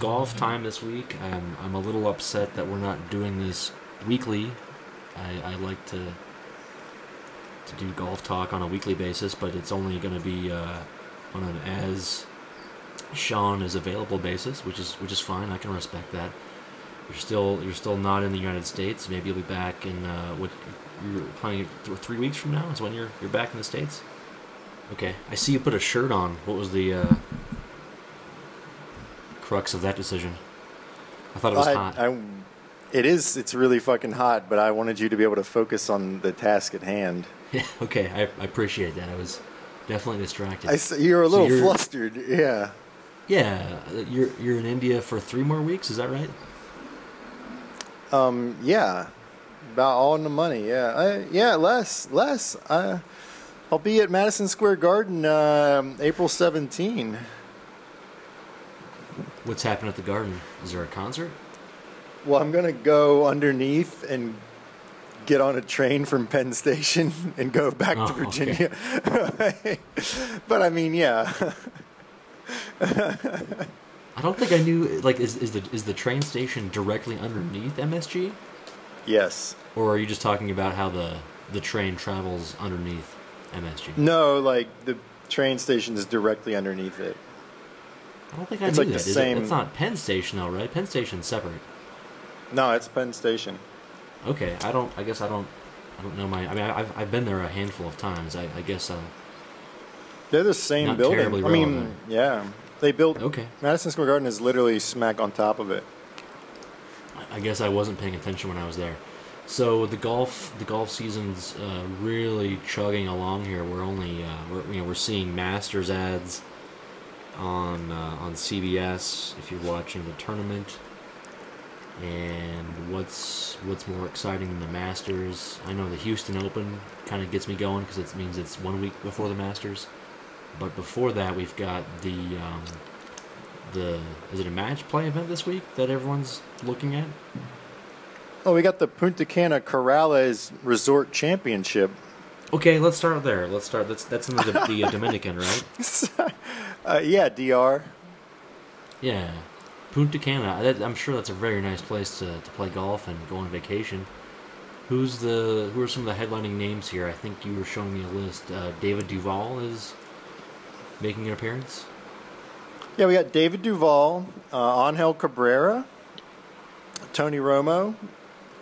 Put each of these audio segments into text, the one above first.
golf time this week. I'm, I'm a little upset that we're not doing this weekly. I, I like to to do golf talk on a weekly basis, but it's only going to be uh, on an as Sean is available basis, which is which is fine. I can respect that. You're still you're still not in the United States. Maybe you'll be back in uh, what you're th- three weeks from now is when you're you're back in the states. Okay, I see you put a shirt on. What was the uh, crux of that decision? I thought it was I, hot. I, it is. It's really fucking hot, but I wanted you to be able to focus on the task at hand. Yeah, okay, I, I appreciate that. I was definitely distracted. I you're a So little you're- flustered. Yeah. yeah, you're you're in India for three more weeks. Is that right? Um. Yeah. About all in the money. Yeah. I, yeah. Less. Less. I, I'll be at Madison Square Garden um, April 17. What's happening at the Garden? Is there a concert? Well, I'm gonna go underneath and get on a train from Penn Station and go back Oh, to okay. Virginia. but I mean, yeah. I don't think I knew. Like, is is the is the train station directly underneath MSG, yes. or are you just talking about how the the train travels underneath MSG? No, like the train station is directly underneath it. I don't think I It's knew like the that. It- same- It's not Penn Station, though, right? Penn Station's separate. No, it's Penn Station. Okay, I don't. I guess I don't. I don't know my. I mean, I've I've been there a handful of times. I, I guess. Uh, They're the same building. I mean, yeah. They built okay. Madison Square Garden is literally smack on top of it. I guess I wasn't paying attention when I was there. So the golf, the golf season's uh, really chugging along here. We're only, uh, we're, you know, we're seeing Masters ads on uh, on CBS if you're watching the tournament. And what's what's more exciting than the Masters? I know the Houston Open kind of gets me going because it means it's one week before the Masters. But before that, we've got the um, the is it a match play event this week that everyone's looking at? Oh, we got the Punta Cana Corales Resort Championship. Okay, let's start there. Let's start. That's that's in the, the Dominican, right? Uh, yeah, DR. Yeah, Punta Cana. That, I'm sure that's a very nice place to, to play golf and go on vacation. Who's the who are some of the headlining names here? I think you were showing me a list. Uh, David Duval is making an appearance. Yeah, we got David Duval, uh, Angel Cabrera, Tony Romo,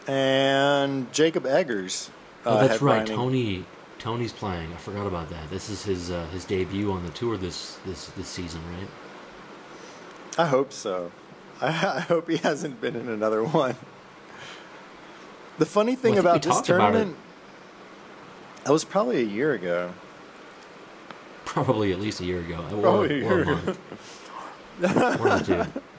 and Jacob Eggers. Oh, uh, that's right. Tony Tony's playing. I forgot about that. This is his uh, his debut on the tour this this this season, right? I hope so. I, I hope he hasn't been in another one. The funny thing Well, about this about tournament, that was probably a year ago. Probably at least a year ago. Or, Probably a or year a ago. month. One the two.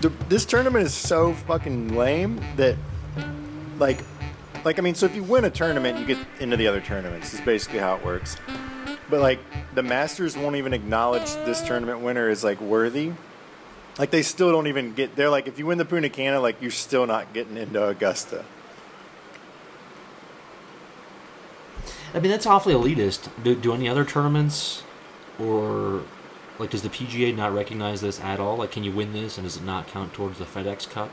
The, this tournament is so fucking lame that, like, like I mean, so if you win a tournament, you get into the other tournaments. Is basically how it works. But like, the Masters won't even acknowledge this tournament winner as like worthy. Like they still don't even get. They're like, if you win the Punta Cana, like you're still not getting into Augusta. I mean, that's awfully elitist. Do, do any other tournaments, or like, does the PGA not recognize this at all? Like, can you win this, and does it not count towards the FedEx Cup?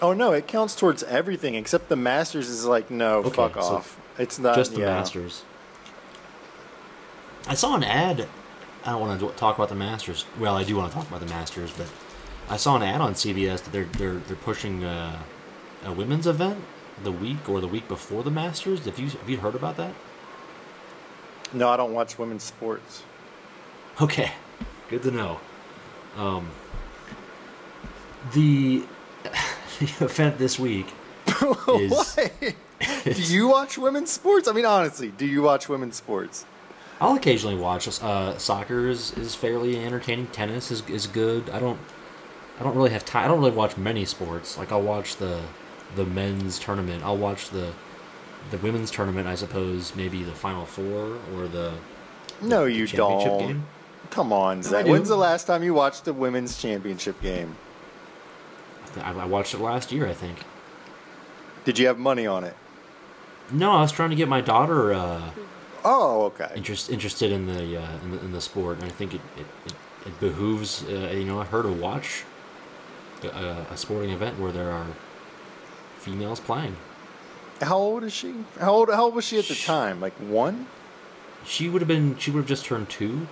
Oh no, it counts towards everything except the Masters is like, no, Okay, fuck so off. It's not Just the yeah. Masters. I saw an ad. I don't want to talk about the Masters. Well, I do want to talk about the Masters, but I saw an ad on CBS that they're they're they're pushing uh, a women's event the week or the week before the Masters. Have you have you heard about that? No, I don't watch women's sports. Okay, good to know. Um, the the event this week is do you watch women's sports? I mean, honestly, do you watch women's sports? I'll occasionally watch. Uh, soccer is, is fairly entertaining. Tennis is, is good. I don't I don't really have time. I don't really watch many sports. Like I'll watch the the men's tournament. I'll watch the the women's tournament. I suppose maybe the final four or the No, the you championship don't. game. Come on, Zach. When's the last time you watched the women's championship game? I, I watched it last year. I think. Did you have money on it? No, I was trying to get my daughter uh, Oh, okay. interest, interested in the, uh, in the in the sport, and I think it it, it, it behooves uh, you know her to watch a, a sporting event where there are females playing. How old is she? How old? How old was she at the Sh- time? Like one? She would have been she would have just turned two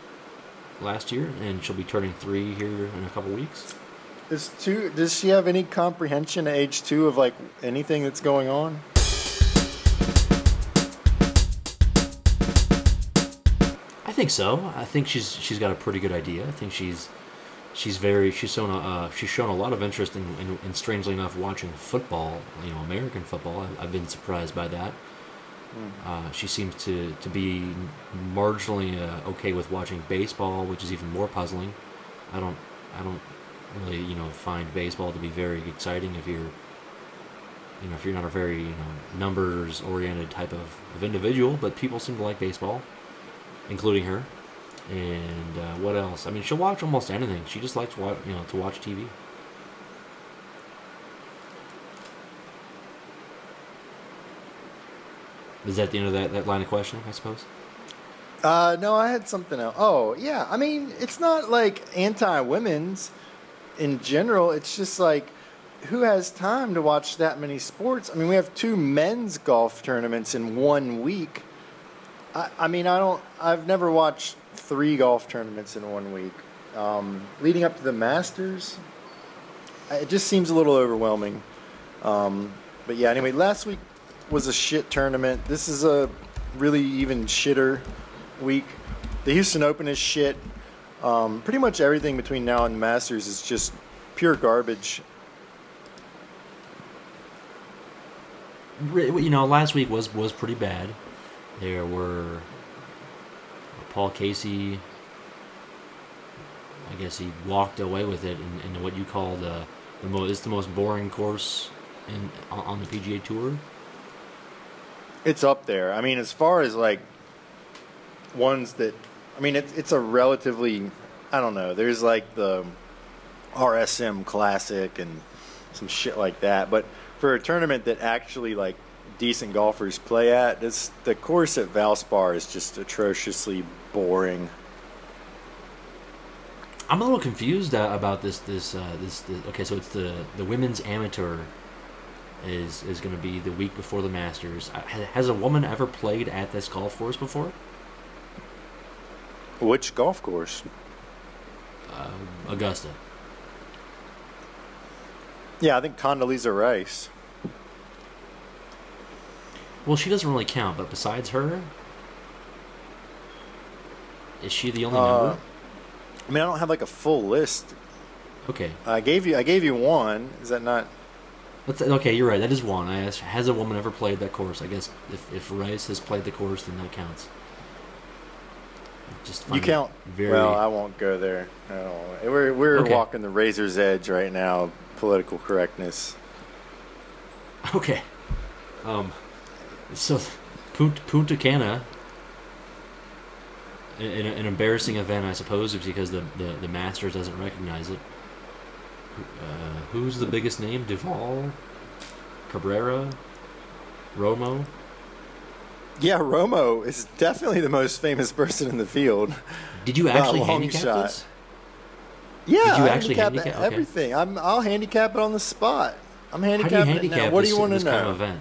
last year, and she'll be turning three here in a couple weeks. Is two? Does she have any comprehension at age two of like anything that's going on? I think so. I think she's she's got a pretty good idea. I think she's she's very she's shown a, uh, she's shown a lot of interest in, in, in strangely enough watching football. You know, American football. I, I've been surprised by that. Uh, she seems to to be marginally uh, okay with watching baseball, which is even more puzzling. I don't I don't really you know find baseball to be very exciting if you're you know if you're not a very you know numbers oriented type of, of individual. But people seem to like baseball including her. And uh, what else? I mean, she'll watch almost anything. She just likes you know to watch TV. Is that the end of that, that line of questioning? I suppose. Uh, no, I had something else. Oh, yeah. I mean, it's not like anti-women's in general. It's just like who has time to watch that many sports? I mean, we have two men's golf tournaments in one week. I, I mean, I don't. I've never watched three golf tournaments in one week. Um, leading up to the Masters, it just seems a little overwhelming. Um, but yeah, anyway, last week was a shit tournament. This is a really even shitter week. The Houston Open is shit. Um, pretty much everything between now and the Masters is just pure garbage. You know, last week was was pretty bad. There were Paul Casey. I guess he walked away with it in, in what you call uh, the most. It's the most boring course in on on the PGA Tour. It's up there. I mean, as far as like ones that, I mean, it's it's a relatively, I don't know. There's like the RSM Classic and some shit like that, but for a tournament that actually like decent golfers play at, this the course at Valspar is just atrociously boring. I'm a little confused uh, about this. This, uh, this. this. Okay, so it's the the women's amateur is is going to be the week before the Masters. Uh, Has a woman ever played at this golf course before? Which golf course? Uh, Augusta. Yeah, I think Condoleezza Rice. Well, she doesn't really count, but besides her, is she the only Uh, member? I mean, I don't have like a full list. Okay, I gave you I gave you one. Is that not? Let's, okay, you're right. That is one. I asked, has a woman ever played that course? I guess if, if Rice has played the course, then that counts. Just You find it count. Very, Well, I won't go there. I don't, we're we're Okay. walking the razor's edge right now. Political correctness. Okay. Um, so Punta, Punta Cana, in, in an embarrassing event, I suppose, is because the, the, the Masters doesn't recognize it. Uh, who's the biggest name? Duval, Cabrera, Romo. Yeah, Romo is definitely the most famous person in the field. Did you actually handicap shot. this? Yeah, Did you I actually handicap handicap? Okay. everything. I'm I'll handicap it on the spot. I'm How do you handicapping it now. What do you want to know? kind of event?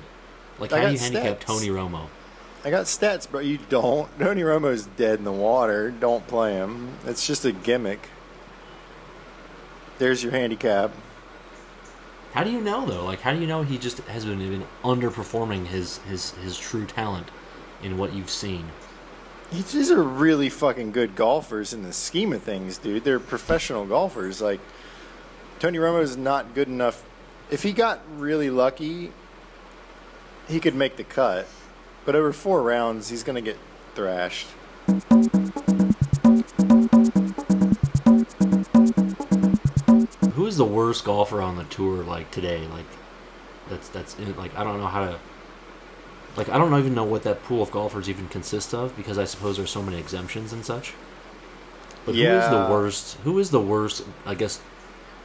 Like, I how do you handicap stats. Tony Romo? I got stats, but you don't. Tony Romo's dead in the water. Don't play him. It's just a gimmick. There's your handicap. How do you know though? Like, how do you know he just has been even underperforming his his his true talent in what you've seen? These are really fucking good golfers in the scheme of things, dude. They're professional golfers. Like Tony Romo is not good enough. If he got really lucky, he could make the cut. But over four rounds, he's gonna get thrashed. Who is the worst golfer on the tour like today? Like, that's that's like I don't know how to. Like I don't even know what that pool of golfers even consists of because I suppose there's so many exemptions and such. But who is the worst? Who is the worst? I guess.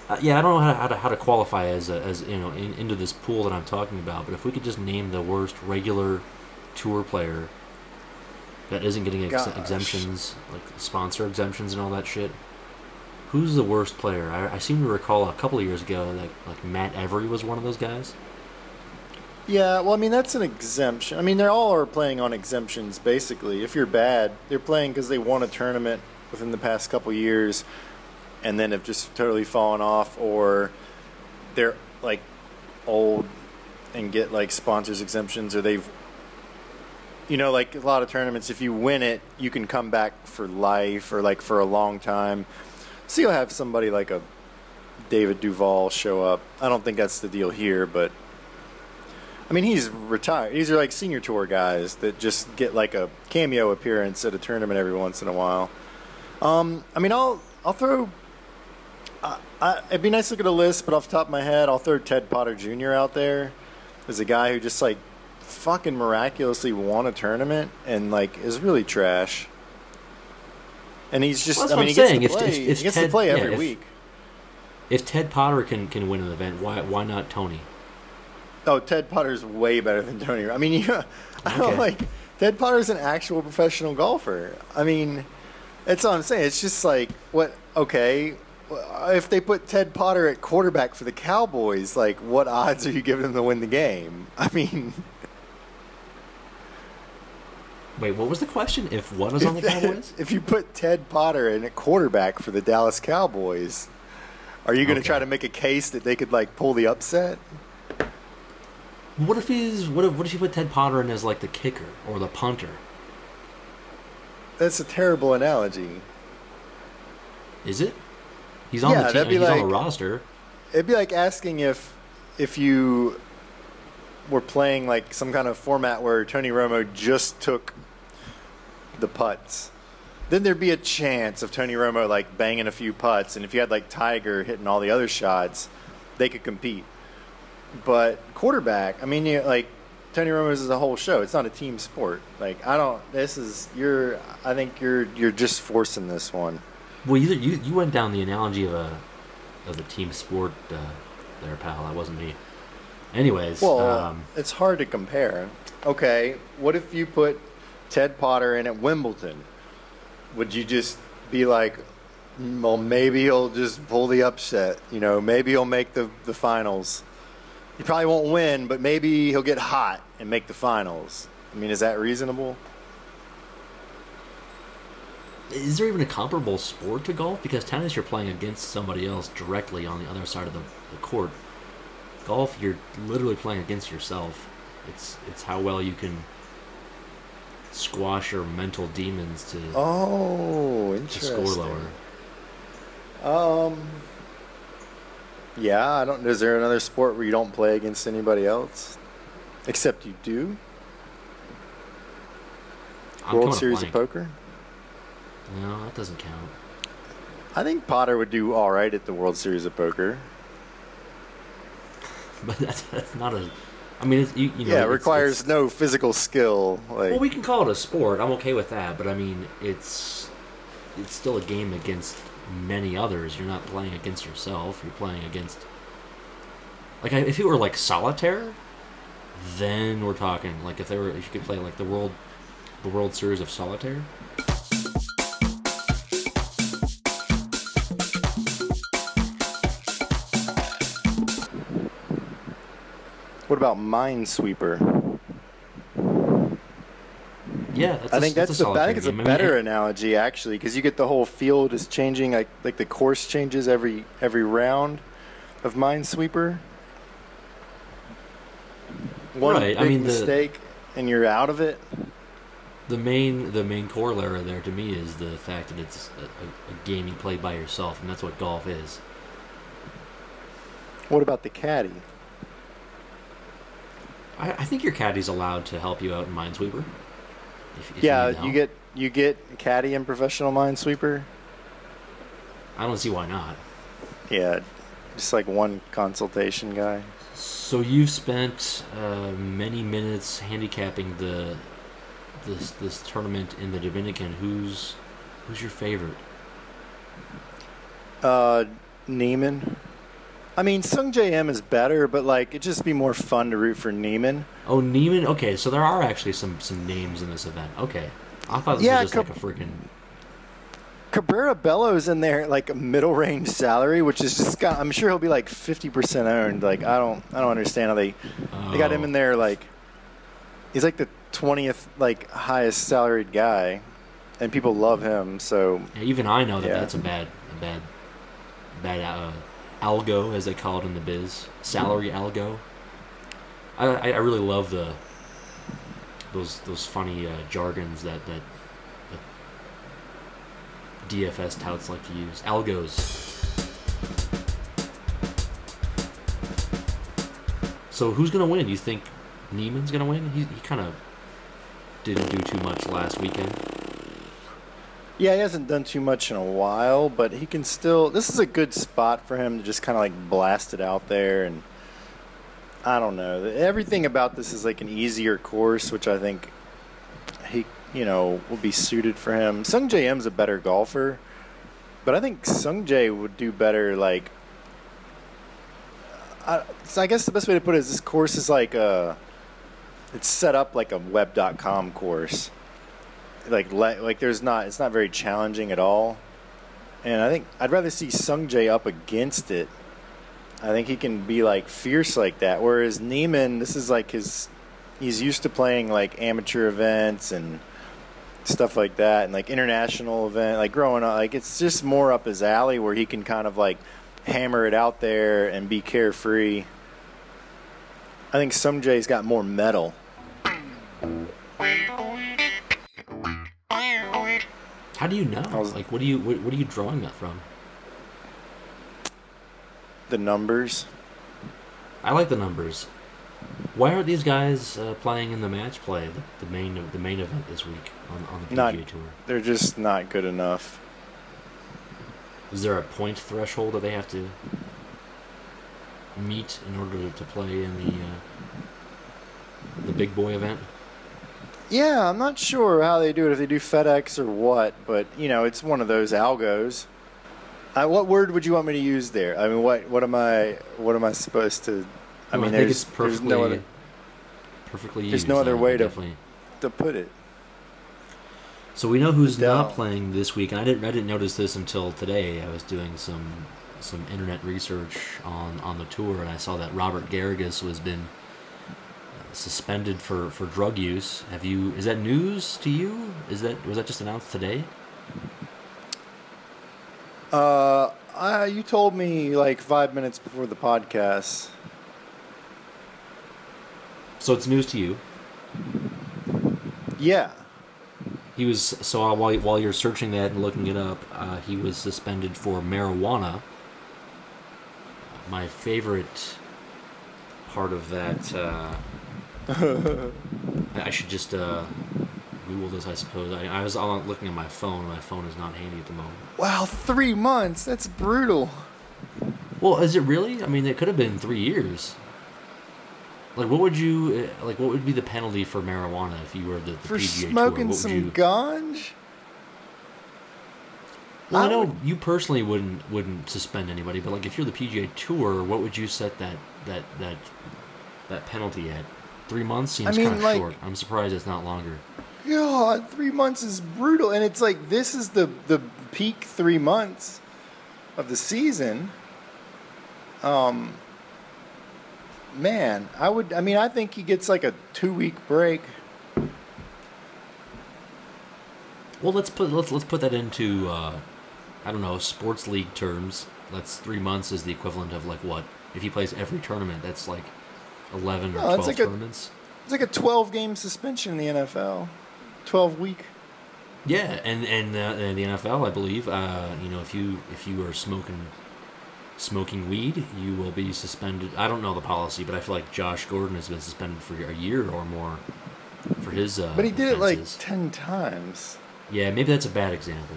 Uh, yeah, I don't know how to, how to how to qualify as a, as you know in, into this pool that I'm talking about. But if we could just name the worst regular tour player that isn't getting ex- exemptions, like sponsor exemptions and all that shit. Who's the worst player? I, I seem to recall a couple of years ago that like Matt Every was one of those guys. Yeah, well, I mean that's an exemption. I mean they all are playing on exemptions basically. If you're bad, they're playing because they won a tournament within the past couple years, and then have just totally fallen off, or they're like old and get like sponsors exemptions, or they've, you know, like a lot of tournaments. If you win it, you can come back for life or like for a long time. So you'll have somebody like a David Duval show up. I don't think that's the deal here, but I mean, he's retired. These are like senior tour guys that just get like a cameo appearance at a tournament every once in a while. Um, I mean, I'll I'll throw. I, I, it'd be nice to look at a list, but off the top of my head, I'll throw Ted Potter Jr. out there as a guy who just like fucking miraculously won a tournament and like is really trash. And he's just, Well, I mean, he gets saying. to play. if- if he gets Ted- to play yeah, every if- week. If Ted Potter can can win an event, why why not Tony? Oh, Ted Potter's way better than Tony. I mean, yeah, I don't Okay. like Ted Potter's an actual professional golfer. I mean, that's all I'm saying. It's just like what? Okay, if they put Ted Potter at quarterback for the Cowboys, like what odds are you giving them to win the game? I mean, Wait, what was the question? If what was on the Cowboys? if you put Ted Potter in at quarterback for the Dallas Cowboys, are you going to Okay. try to make a case that they could like pull the upset? What if he's what if what if you put Ted Potter in as like the kicker or the punter? That's a terrible analogy. Is it? He's on Yeah, the team. He's on the roster. It'd be like asking if if you were playing like some kind of format where Tony Romo just took the putts. Then there'd be a chance of Tony Romo like banging a few putts, and if you had like Tiger hitting all the other shots, they could compete. But quarterback, I mean, you like Tony Romo's is a whole show. It's not a team sport. Like I don't. This is you're. I think you're you're just forcing this one. Well, you you you went down the analogy of a of a team sport uh, there, pal. That wasn't me. Anyways, Well, um, it's hard to compare. Okay, what if you put Ted Potter in at Wimbledon? Would you just be like, "Mm, well, maybe he'll just pull the upset? You know, maybe he'll make the, the finals. He probably won't win, but maybe he'll get hot and make the finals. I mean, is that reasonable? is there even a comparable sport to golf? Because tennis, you're playing against somebody else directly on the other side of the, the court. Golf, you're literally playing against yourself. It's it's how well you can squash your mental demons to, Oh, to score lower. Um. Yeah, I don't. Is there another sport where you don't play against anybody else? Except you do. I'm World Series of Poker. No, that doesn't count. I think Potter would do all right at the World Series of Poker. But that's, that's not a. I mean, it's, you, you know, yeah, it requires it's- no physical skill. Like, Well, we can call it a sport. I'm okay with that, but I mean, it's it's still a game against many others. You're not playing against yourself. You're playing against like if it were like solitaire, then we're talking. Like if they were, if you could play like the world, the World Series of Solitaire. what about Minesweeper? Yeah, that's I a- think that's, that's, a a, I solitaire think it's a game. I mean, better analogy actually, because you get the whole field is changing. Like, like the course changes every every round of Minesweeper. One Right, I big mean, the- mistake, and you're out of it. the main the main corollary there to me is the fact that it's a, a, a game you play by yourself, and that's what golf is. What about the caddy? I, I think your caddy's allowed to help you out in Minesweeper. If, if yeah, need you get you get caddy and professional Minesweeper. I don't see why not. Yeah, just like one consultation guy. So you've spent uh, many minutes handicapping the this this tournament in the Dominican. Who's who's your favorite? Uh, Niemann. I mean, Sungjae Im is better, but like it'd just be more fun to root for Niemann. Oh, Niemann. Okay, so there are actually some some names in this event. Okay, I thought this Yeah, was just like a freaking. Cabrera Bello's in there like a middle range salary, which is just got, I'm sure he'll be like 50% owned. Like I don't I don't understand how they they got him Oh. in there like he's like the 20th like highest salaried guy and people love him. So Yeah, even I know that Yeah. that's a bad, a bad, bad uh, algo as they call it in the biz, salary algo. I, I really love the those those funny uh, jargons that that, that DFS touts like to use. Algos. So who's gonna win? You think Niemann's gonna win? He he kind of didn't do too much last weekend. Yeah, he hasn't done too much in a while, but he can still. This is a good spot for him to just kind of like blast it out there, and I don't know. Everything about this is like an easier course, which I think he, you know, will be suited for him. Sungjae Im's a better golfer, but I think Sungjae would do better. Like, I, so I guess the best way to put it is this course is like a. It's set up like a web.com course like le- like there's not it's not very challenging at all. And i think i'd rather see Sungjae up against it. I think he can be like fierce like that. Whereas Niemann this is like his he's used to playing like amateur events and stuff like that and like international event like growing up like it's just more up his alley where he can kind of like hammer it out there and be carefree. I think Sungjae's got more mettle How do you know? Was- like, what do you what, what are you drawing that from? the numbers I like the numbers. Why aren't these guys uh, playing in the match play, the, the main the main event this week on, on the PGA Not- Tour? they're just not good enough Is there a point threshold that they have to meet in order to, to play in the uh, the big boy event? Yeah, I'm not sure how they do it, if they do FedEx or what, but you know, it's one of those algos. I, what word would you want me to use there? I mean, what what am I what am I supposed to? I No, mean, think there's, it's perfectly there's no other perfectly there's used. no other way to- definitely. to put it. So we know who's Adele. not playing this week, and I didn't I didn't notice this until today. I was doing some some internet research on on the tour, and I saw that Robert Garrigus was been uh, suspended for for drug use. Have you? Is that news to you? Is that was that just announced today? Uh, I, you told me like five minutes before the podcast. So it's news to you. Yeah, He was so while while you're searching that and looking it up, uh, he was suspended for marijuana. My favorite part of that. Uh, I should just uh, Google this, I suppose. I, I was on looking at my phone. My phone is not handy at the moment. wow, three months. That's brutal. Well, is it really? I mean, it could have been three years. Like, what would you uh, like? What would be the penalty for marijuana if you were the, the For PGA Tour? smoking would some you- ganj. Well, I I know would- you personally wouldn't wouldn't suspend anybody, but like if you're the PGA Tour, what would you set that that that that penalty at? Three months seems mean, kind of like- short. I'm surprised it's not longer. God, three months is brutal, and it's like this is the the peak three months of the season. Um, man, I would. I mean, I think he gets like a two week break. Well, let's put let's let's put that into uh, I don't know sports league terms. That's three months is the equivalent of like what if he plays every tournament? That's like eleven or No, it's twelve like a- tournaments. It's like a twelve game suspension in the NFL, twelve week. Yeah, and and uh, the NFL, I believe, uh, you know, if you if you are smoking smoking weed, you will be suspended. I don't know the policy, but I feel like Josh Gordon has been suspended for a year or more for his. Uh, But he did it like ten times. Yeah, maybe that's a bad example.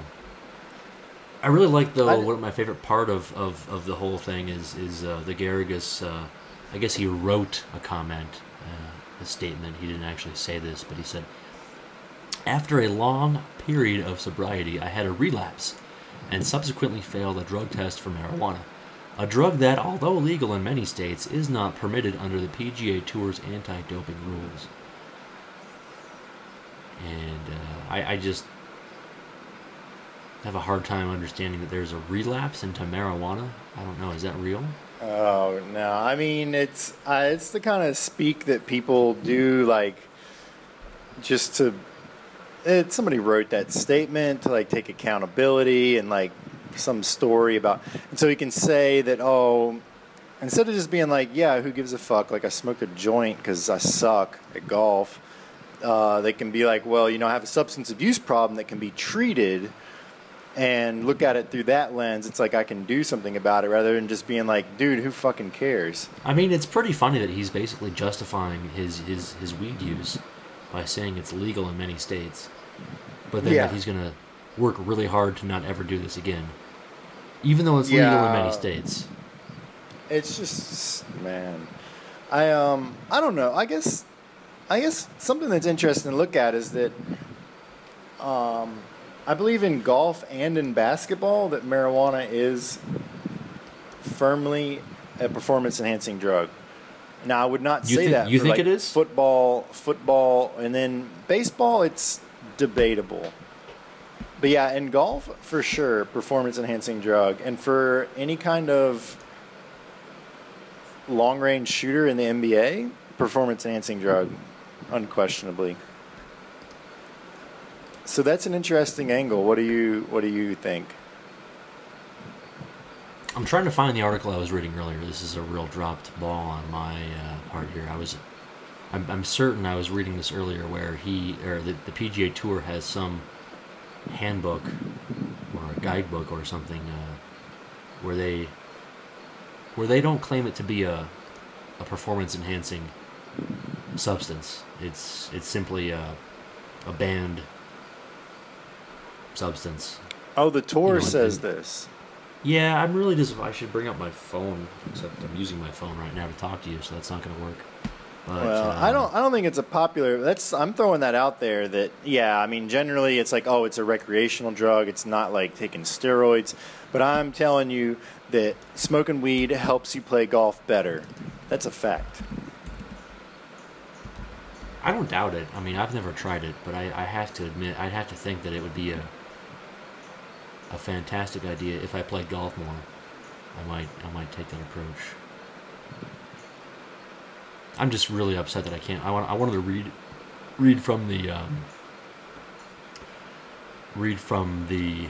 I really like though. I- what my favorite part of, of, of the whole thing is is uh, the Garrigus. Uh, I guess he wrote a comment, uh, a statement. He didn't actually say this, but he said, "After a long period of sobriety, I had a relapse, and subsequently failed a drug test for marijuana. a drug that, although legal in many states, is not permitted under the PGA Tour's anti-doping rules. And uh, I, I just have a hard time understanding that there's a relapse into marijuana. I don't know. Is that real? Oh no! I mean, it's uh, it's the kind of speak that people do, like just to. It, somebody wrote that statement to like take accountability and like some story about, and so he can say that oh, instead of just being like yeah, who gives a fuck? Like I smoke a joint because I suck at golf. Uh, they can be like, well, you know, I have a substance abuse problem that can be treated and look at it through that lens, it's like I can do something about it rather than just being like, dude, who fucking cares? I mean, it's pretty funny that he's basically justifying his his, his weed use by saying it's legal in many states, but then Yeah. that he's gonna work really hard to not ever do this again, even though it's legal in many states. It's just man. I um I don't know. I guess I guess something that's interesting to look at is that um I believe in golf and in basketball that marijuana is firmly a performance enhancing drug. Now I would not You say think- that you for, think like, it is? football, football, and then baseball. It's debatable, but yeah, in golf for sure, performance enhancing drug, and for any kind of long range shooter in the NBA, performance enhancing drug, unquestionably. So that's an interesting angle. What do you What do you think? I'm trying to find the article I was reading earlier. This is a real dropped ball on my uh, part here. I was, I'm, I'm certain I was reading this earlier where he or the, the PGA Tour has some handbook or a guidebook or something uh, where they where they don't claim it to be a a performance enhancing substance. It's it's simply a a banned substance. Oh, the tour You know, says and- this. Yeah, I'm really just. I should bring up my phone, except I'm using my phone right now to talk to you, so that's not going to work. But, Well, uh, I don't. I don't think it's a popular. That's. I'm throwing that out there. That yeah. I mean, generally, it's like, oh, it's a recreational drug. It's not like taking steroids. But I'm telling you that smoking weed helps you play golf better. That's a fact. I don't doubt it. I mean, I've never tried it, but I, I have to admit, I'd have to think that it would be a a fantastic idea if I played golf more. I might I might take that approach. I'm just really upset that I can't. I want I wanted to read read from the um, read from the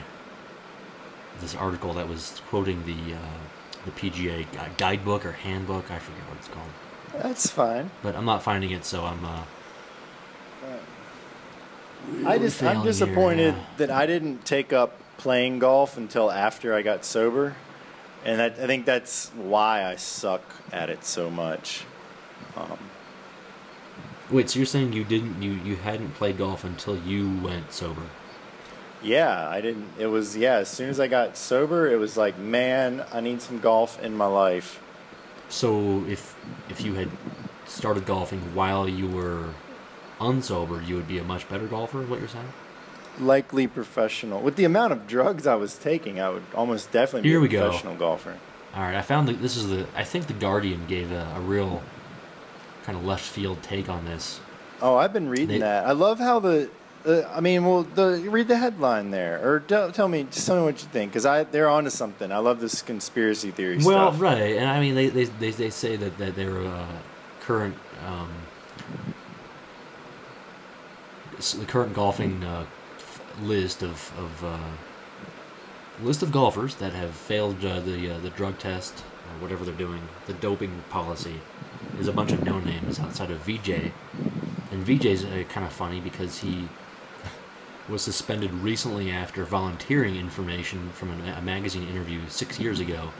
this article that was quoting the uh, the PGA guidebook or handbook. I forget what it's called, That's fine. but I'm not finding it, so I'm. Uh, I just. I'm here, disappointed yeah. that I didn't take up playing golf until after I got sober, and that, I think that's why I suck at it so much. Um, Wait, so you're saying you didn't you you hadn't played golf until you went sober? Yeah, I didn't. It was yeah. As soon as I got sober, it was like, man, I need some golf in my life. So if if you had started golfing while you were unsober, you would be a much better golfer. is What you're saying? Likely professional. With the amount of drugs I was taking, I would almost definitely Here be we a go. professional golfer. All right, I found that this is the. I think the Guardian gave a, a real kind of left field take on this. Oh, I've been reading They- that. I love how the. Uh, I mean, well, the read the headline there, or tell, tell me, just tell me what you think, because I they're onto something. I love this conspiracy theory stuff. Well, stuff. right, and I mean they they, they, they say that that their uh, current um, the current golfing uh, list of of uh, list of golfers that have failed uh, the uh, the drug test or whatever they're doing, the doping policy, is a bunch of no names outside of VJ, and VJ's uh, kind of funny because he was suspended recently after volunteering information from a, a magazine interview six years ago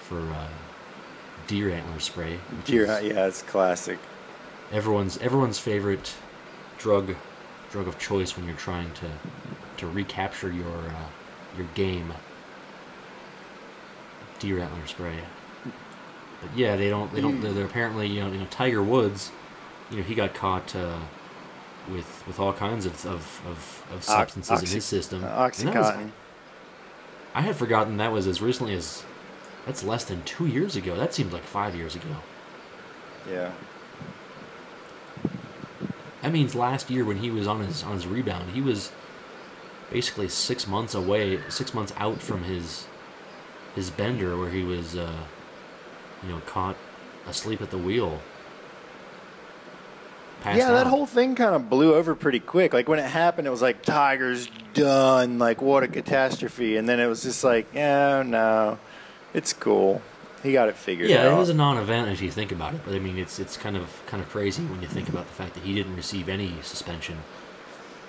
for uh, deer antler spray. is yeah, it's classic. everyone's everyone's favorite drug drug of choice when you're trying to to recapture your uh, your game. Deer antler spray. But yeah, they don't. They don't. They're, they're apparently, you know, you know, Tiger Woods. You know, he got caught uh, with with all kinds of of, of, of substances in his system. Uh, that was- I had forgotten that was as recently as That's less than two years ago. That seems like five years ago. Yeah. That means last year when he was on his on his rebound, he was basically six months away, six months out from his his bender, where he was, uh, you know, caught asleep at the wheel. Yeah, that whole thing kind of blew over pretty quick. Like when it happened, it was like Tiger's done. Like what a catastrophe. And then it was just like, oh no, it's cool. He got it figured out. Yeah, out. it was a non-event if you think about it. But I mean, it's it's kind of kind of crazy when you think about the fact that he didn't receive any suspension.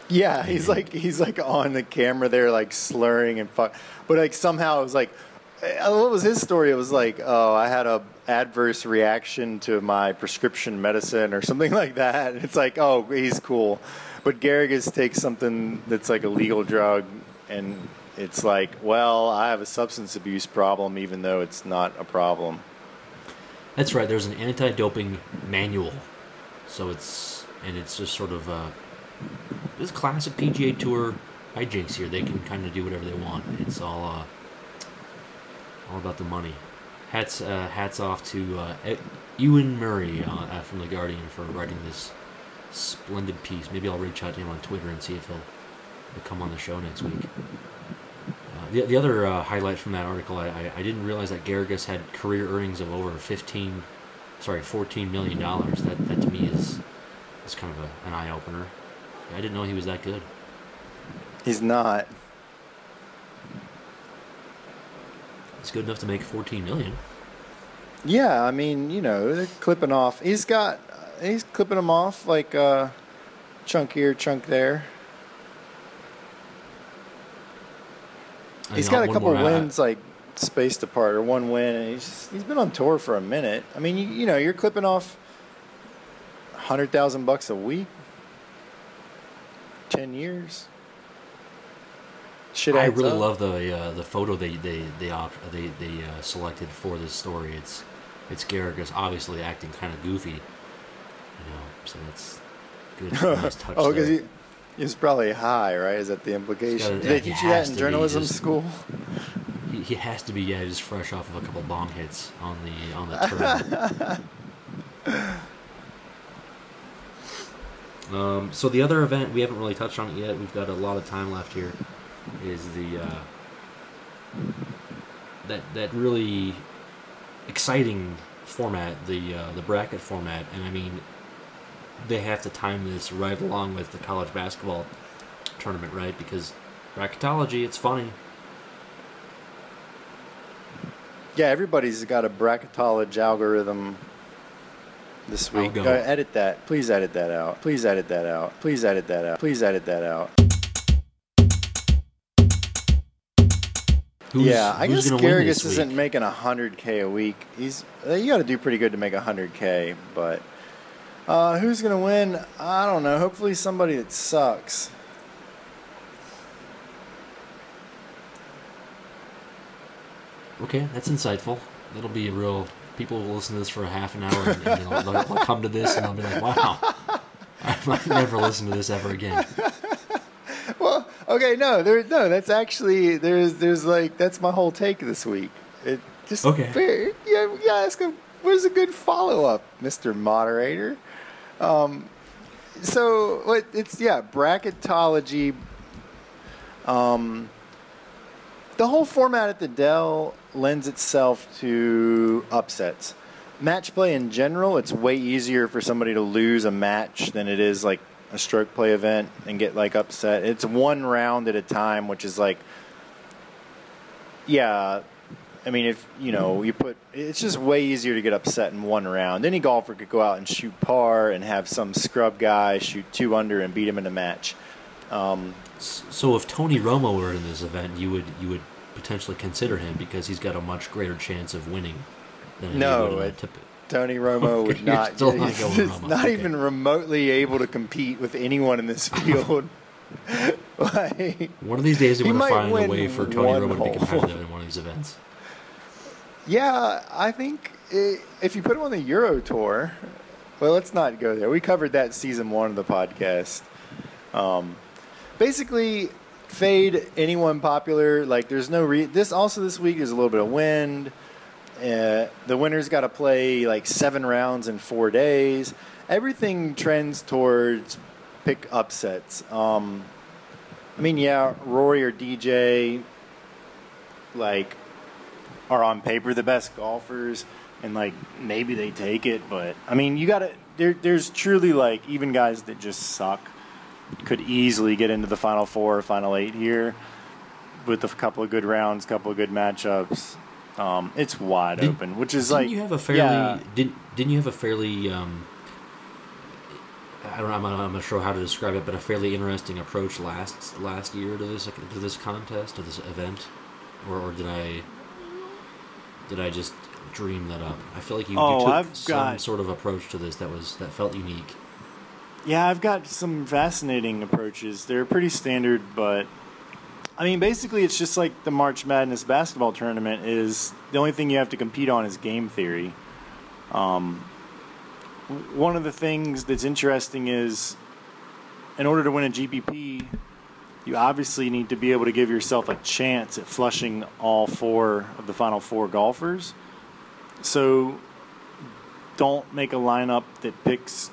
Yeah, he's like he's like on the camera there, like slurring and fuck. But like somehow it was like, uh, what was his story? It was like, oh, I had a adverse reaction to my prescription medicine or something like that. And It's like, oh, he's cool. But Garrigus takes something that's like a legal drug, and it's like, well, I have a substance abuse problem, even though it's not a problem. That's right. There's an anti-doping manual, so it's and it's just sort of uh, this classic PGA Tour hijinks here. They can kind of do whatever they want. It's all uh, all about the money. Hats uh, hats off to uh, Ewan Murray uh, uh, from the Guardian for writing this splendid piece. Maybe I'll reach out to him on Twitter and see if he'll come on the show next week. The, the other uh, highlight from that article, I, I, I didn't realize that Garrigus had career earnings of over 15, sorry, 14 million dollars. That that to me is is kind of a, an eye opener. I didn't know he was that good. He's not. He's good enough to make 14 million. Yeah, I mean, you know, they're clipping off. He's got, he's clipping them off like uh, chunk here, chunk there. He's got a couple wins like spaced apart, or one win, and he's just, he's been on tour for a minute. I mean, you, you know, you're clipping off hundred thousand bucks a week, ten years. Shit, I really up. love the uh, the photo they they they they, they uh, selected for this story. It's it's Garrigus obviously acting kind of goofy, you know. So that's good. nice touch oh, because there. he, he was probably high, right? Is that the implication? gotta- Did they he teach you that in journalism just- school? He, he has to be yeah, just fresh off of a couple bong hits on the on the turn. um, so the other event we haven't really touched on it yet. We've got a lot of time left here. Is the uh, that that really exciting format, the uh, the bracket format, and I mean they have to time this right along with the college basketball tournament, right? Because bracketology, it's funny. Yeah, everybody's got a bracketology algorithm this week. Algo. Uh, edit that. Please edit that out. Please edit that out. Please edit that out. Please edit that out. Who's, yeah, I guess Garrigus isn't making hundred k a week. He's uh, you got to do pretty good to make hundred k, but uh, who's gonna win? I don't know. Hopefully somebody that sucks. Okay, that's insightful. That'll be a real. People will listen to this for a half an hour and, and they'll, they'll, they'll come to this and they'll be like, "Wow, I might never listen to this ever again." Well, okay, no, there, no. That's actually there's there's like that's my whole take this week. It just Okay. fair- Yeah, yeah. Ask him. Where's a good follow up, Mister Moderator? Um, so? It's yeah, bracketology. Um, the whole format at the Dell lends itself to upsets. Match play in general, it's way easier for somebody to lose a match than it is like a stroke play event and get like upset. It's one round at a time, which is like, yeah. I mean, if you know, you put it's just way easier to get upset in one round. Any golfer could go out and shoot par and have some scrub guy shoot two under and beat him in a match. Um, So if Tony Romo were in this event, you would you would potentially consider him because he's got a much greater chance of winning than No, it- Tony Romo would not. still not he's going Romo, not okay. even remotely able to compete with anyone in this field. like, One of these days, He we're going to find a way for Tony Romo to be competitive in one of these events. Yeah, I think i if you put him on the Euro Tour, well, let's not go there. We covered that season one of the podcast. Um, basically, fade anyone popular. Like, there's no re- this. Also, this week is a little bit of wind. Uh, the winner's got to play like seven rounds in four days. Everything trends towards pick upsets. Um, I mean, yeah, Rory or DJ, like, are on paper the best golfers, and like maybe they take it, but I mean, you got to. There, there's truly like even guys that just suck could easily get into the final four or final eight here with a couple of good rounds, couple of good matchups. Um, it's wide Did- open, which is Didn't like you have a fairly yeah, didn't didn't you have a fairly um, I don't know I'm not, I'm not sure how to describe it, but a fairly interesting approach last last year to this to this contest to this event, or, or did I did I just dream that up? I feel like you, Oh, you took I've some got- sort of approach to this that was that felt unique. Yeah, I've got some fascinating approaches. They're pretty standard, but I mean, basically, it's just like the March Madness basketball tournament. Is the only thing you have to compete on is game theory. Um, one of the things that's interesting is, in order to win a GPP, you obviously need to be able to give yourself a chance at flushing all four of the final four golfers. So, don't make a lineup that picks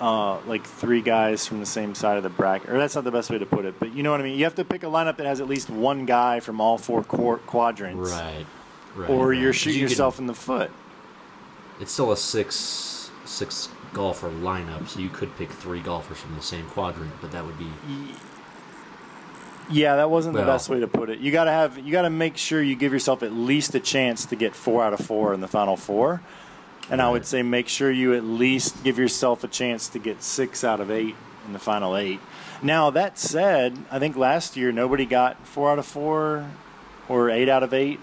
uh, like three guys from the same side of the bracket. Or that's not the best way to put it, but you know what I mean. You have to pick a lineup that has at least one guy from all four quar- quadrants, Right. Right. or right. you're shooting you can- yourself in the foot. it's still a six six golfer lineup, so you could pick three golfers from the same quadrant, but that would be Yeah, that wasn't the best way to put it. You got to have you got to make sure you give yourself at least a chance to get 4 out of 4 in the final 4. And I would say make sure you at least give yourself a chance to get 6 out of 8 in the final 8. Now, that said, I think last year nobody got 4 out of 4 or 8 out of 8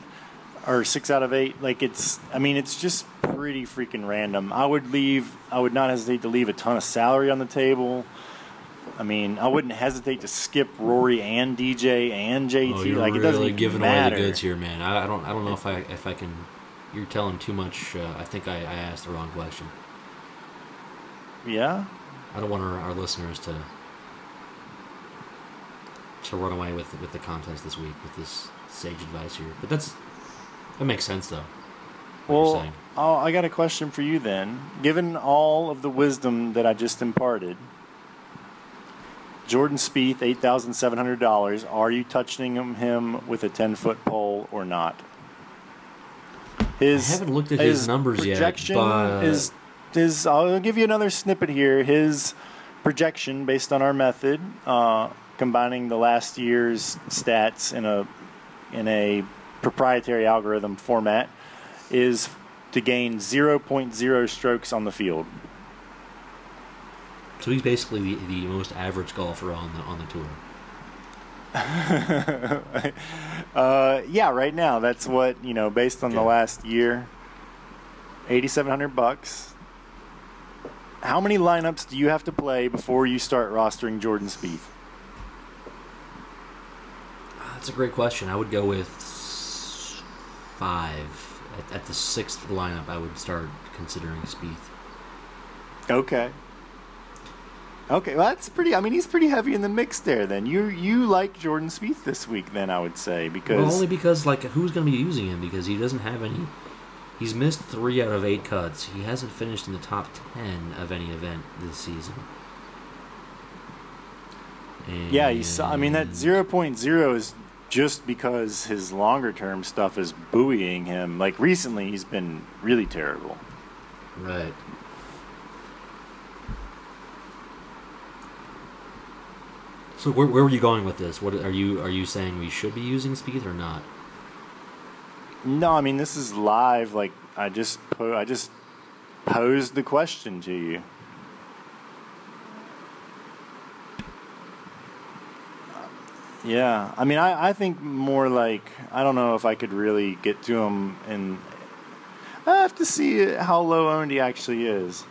or 6 out of 8. Like it's I mean, it's just pretty freaking random. I would leave I would not hesitate to leave a ton of salary on the table. I mean, I wouldn't hesitate to skip Rory and DJ and JT. Oh, you're like it doesn't even giving matter. away the goods here, man. I, I don't I don't know if I if I can. You're telling too much. Uh, I think I, I asked the wrong question. Yeah. I don't want our, our listeners to to run away with with the contest this week with this sage advice here. But that's that makes sense though. Well, oh, I got a question for you then. Given all of the wisdom that I just imparted, Jordan Spieth, eight thousand seven hundred dollars. Are you touching him, with a ten foot pole or not? His I haven't looked at his numbers yet, projection but- is his. I'll give you another snippet here. His projection, based on our method, uh, combining the last year's stats in a in a proprietary algorithm format, is to gain 0.0 strokes on the field. So he's basically the, the most average golfer on the on the tour. Uh, yeah, right now that's what you know based on the last year. Eighty-seven hundred bucks. How many lineups do you have to play before you start rostering Jordan Spieth? Ah, That's a great question. I would go with five. At, at the sixth lineup, I would start considering Spieth. Okay. Okay, well that's pretty. I mean, he's pretty heavy in the mix there. Then you you like Jordan Spieth this week? Then I would say because Well, only because like who's going to be using him because he doesn't have any. He's missed three out of eight cuts. He hasn't finished in the top ten of any event this season. And Yeah, you saw. I mean, that 0.0 is just because his longer term stuff is buoying him. Like recently, he's been really terrible. Right. So where, where were you going with this? What are you are you saying we should be using Spieth or not? No, I mean this is live. Like I just po- I just posed the question to you. Yeah, I mean, I, I think more like I don't know if I could really get to him, and I have to see how low owned he actually is.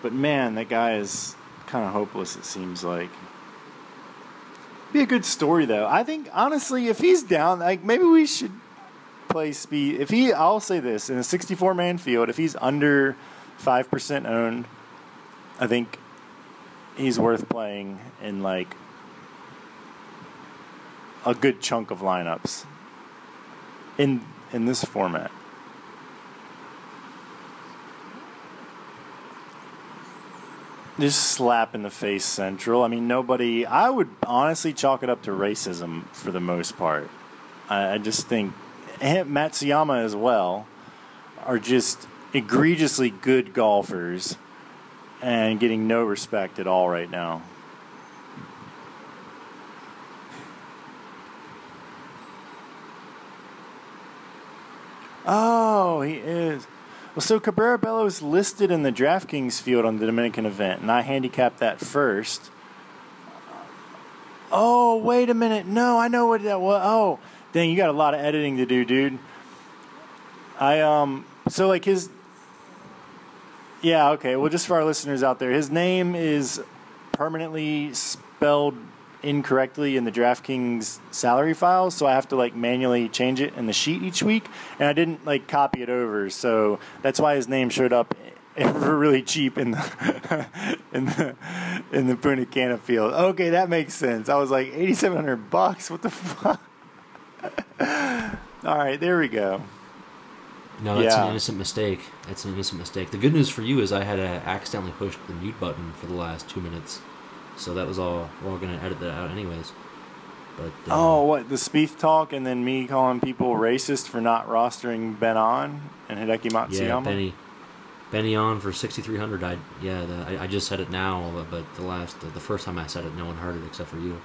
But man, that guy is kind of hopeless. It seems like. Be a good story though. I think honestly, if he's down, like maybe we should play Spieth. If he, I'll say this in a 64 man field, if he's under five percent owned, I think he's worth playing in like a good chunk of lineups. In in this format. Just slap in the face central. I mean, nobody. I would honestly chalk it up to racism for the most part. I, I just think Matsuyama as well are just egregiously good golfers and getting no respect at all right now. Oh, he is. Well, so Cabrera Bello is listed in the DraftKings field on the Dominican event, and I handicapped that first. Oh, wait a minute. No, I know what that was. Oh, dang, you got a lot of editing to do, dude. I, um, so like his, yeah, okay. Well, just for our listeners out there, his name is permanently spelled incorrectly in the DraftKings salary file, so I have to like manually change it in the sheet each week, and I didn't like copy it over, so that's why his name showed up for really cheap in the in the in the Punta Cana field. Okay, that makes sense. I was like eighty seven hundred bucks. What the fuck? All right, there we go. No, that's Yeah. an innocent mistake. That's an innocent mistake. The good news for you is I had uh, accidentally pushed the mute button for the last two minutes, so that was all. We're all gonna edit that out anyways. But uh, Oh, what the Spieth talk, and then me calling people racist for not rostering Ben An and Hideki Matsuyama. yeah, Benny, Benny on for sixty three hundred. I yeah, the, I, I just said it now, but the last the first time I said it, no one heard it except for you.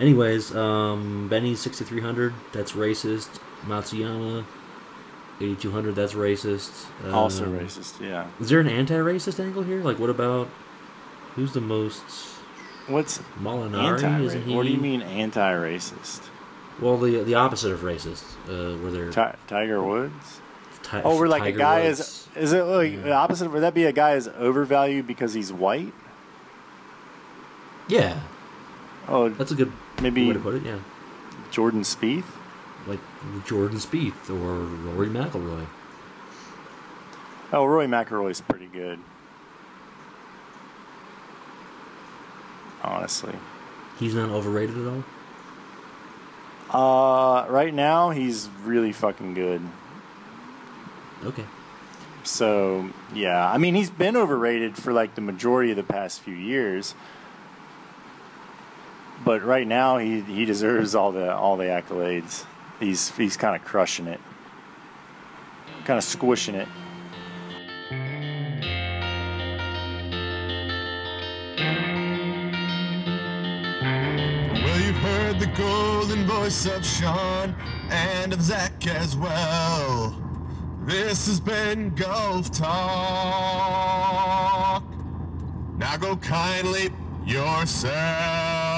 Anyways, um, Benny sixty three hundred. That's racist. Matsuyama. 8200 that's racist Also Um, racist. Yeah. Is there an anti-racist angle here? Like, what about who's the most What's Molinari? anti? Isn't he? What do you mean anti-racist? Well, the the opposite of racist. Uh, where they're Ti- Tiger Woods. ti- Oh, we're like a guy Woods. is. Is it like the opposite? Of, Would that be a guy is overvalued because he's white? Yeah, Oh, that's a good Maybe- way to put it. Yeah, Jordan Spieth. like Jordan Spieth or Rory McIlroy. Oh, Rory McIlroy's pretty good. Honestly, He's not overrated at all. uh, right now he's really fucking good. Okay. So yeah, I mean he's been overrated for like the majority of the past few years, but right now he he deserves all the all the accolades. He's he's kind of crushing it, kind of squishing it. The golden voice of Sean and of Zach as well. This has been Golf Talk. Now go kindly yourself.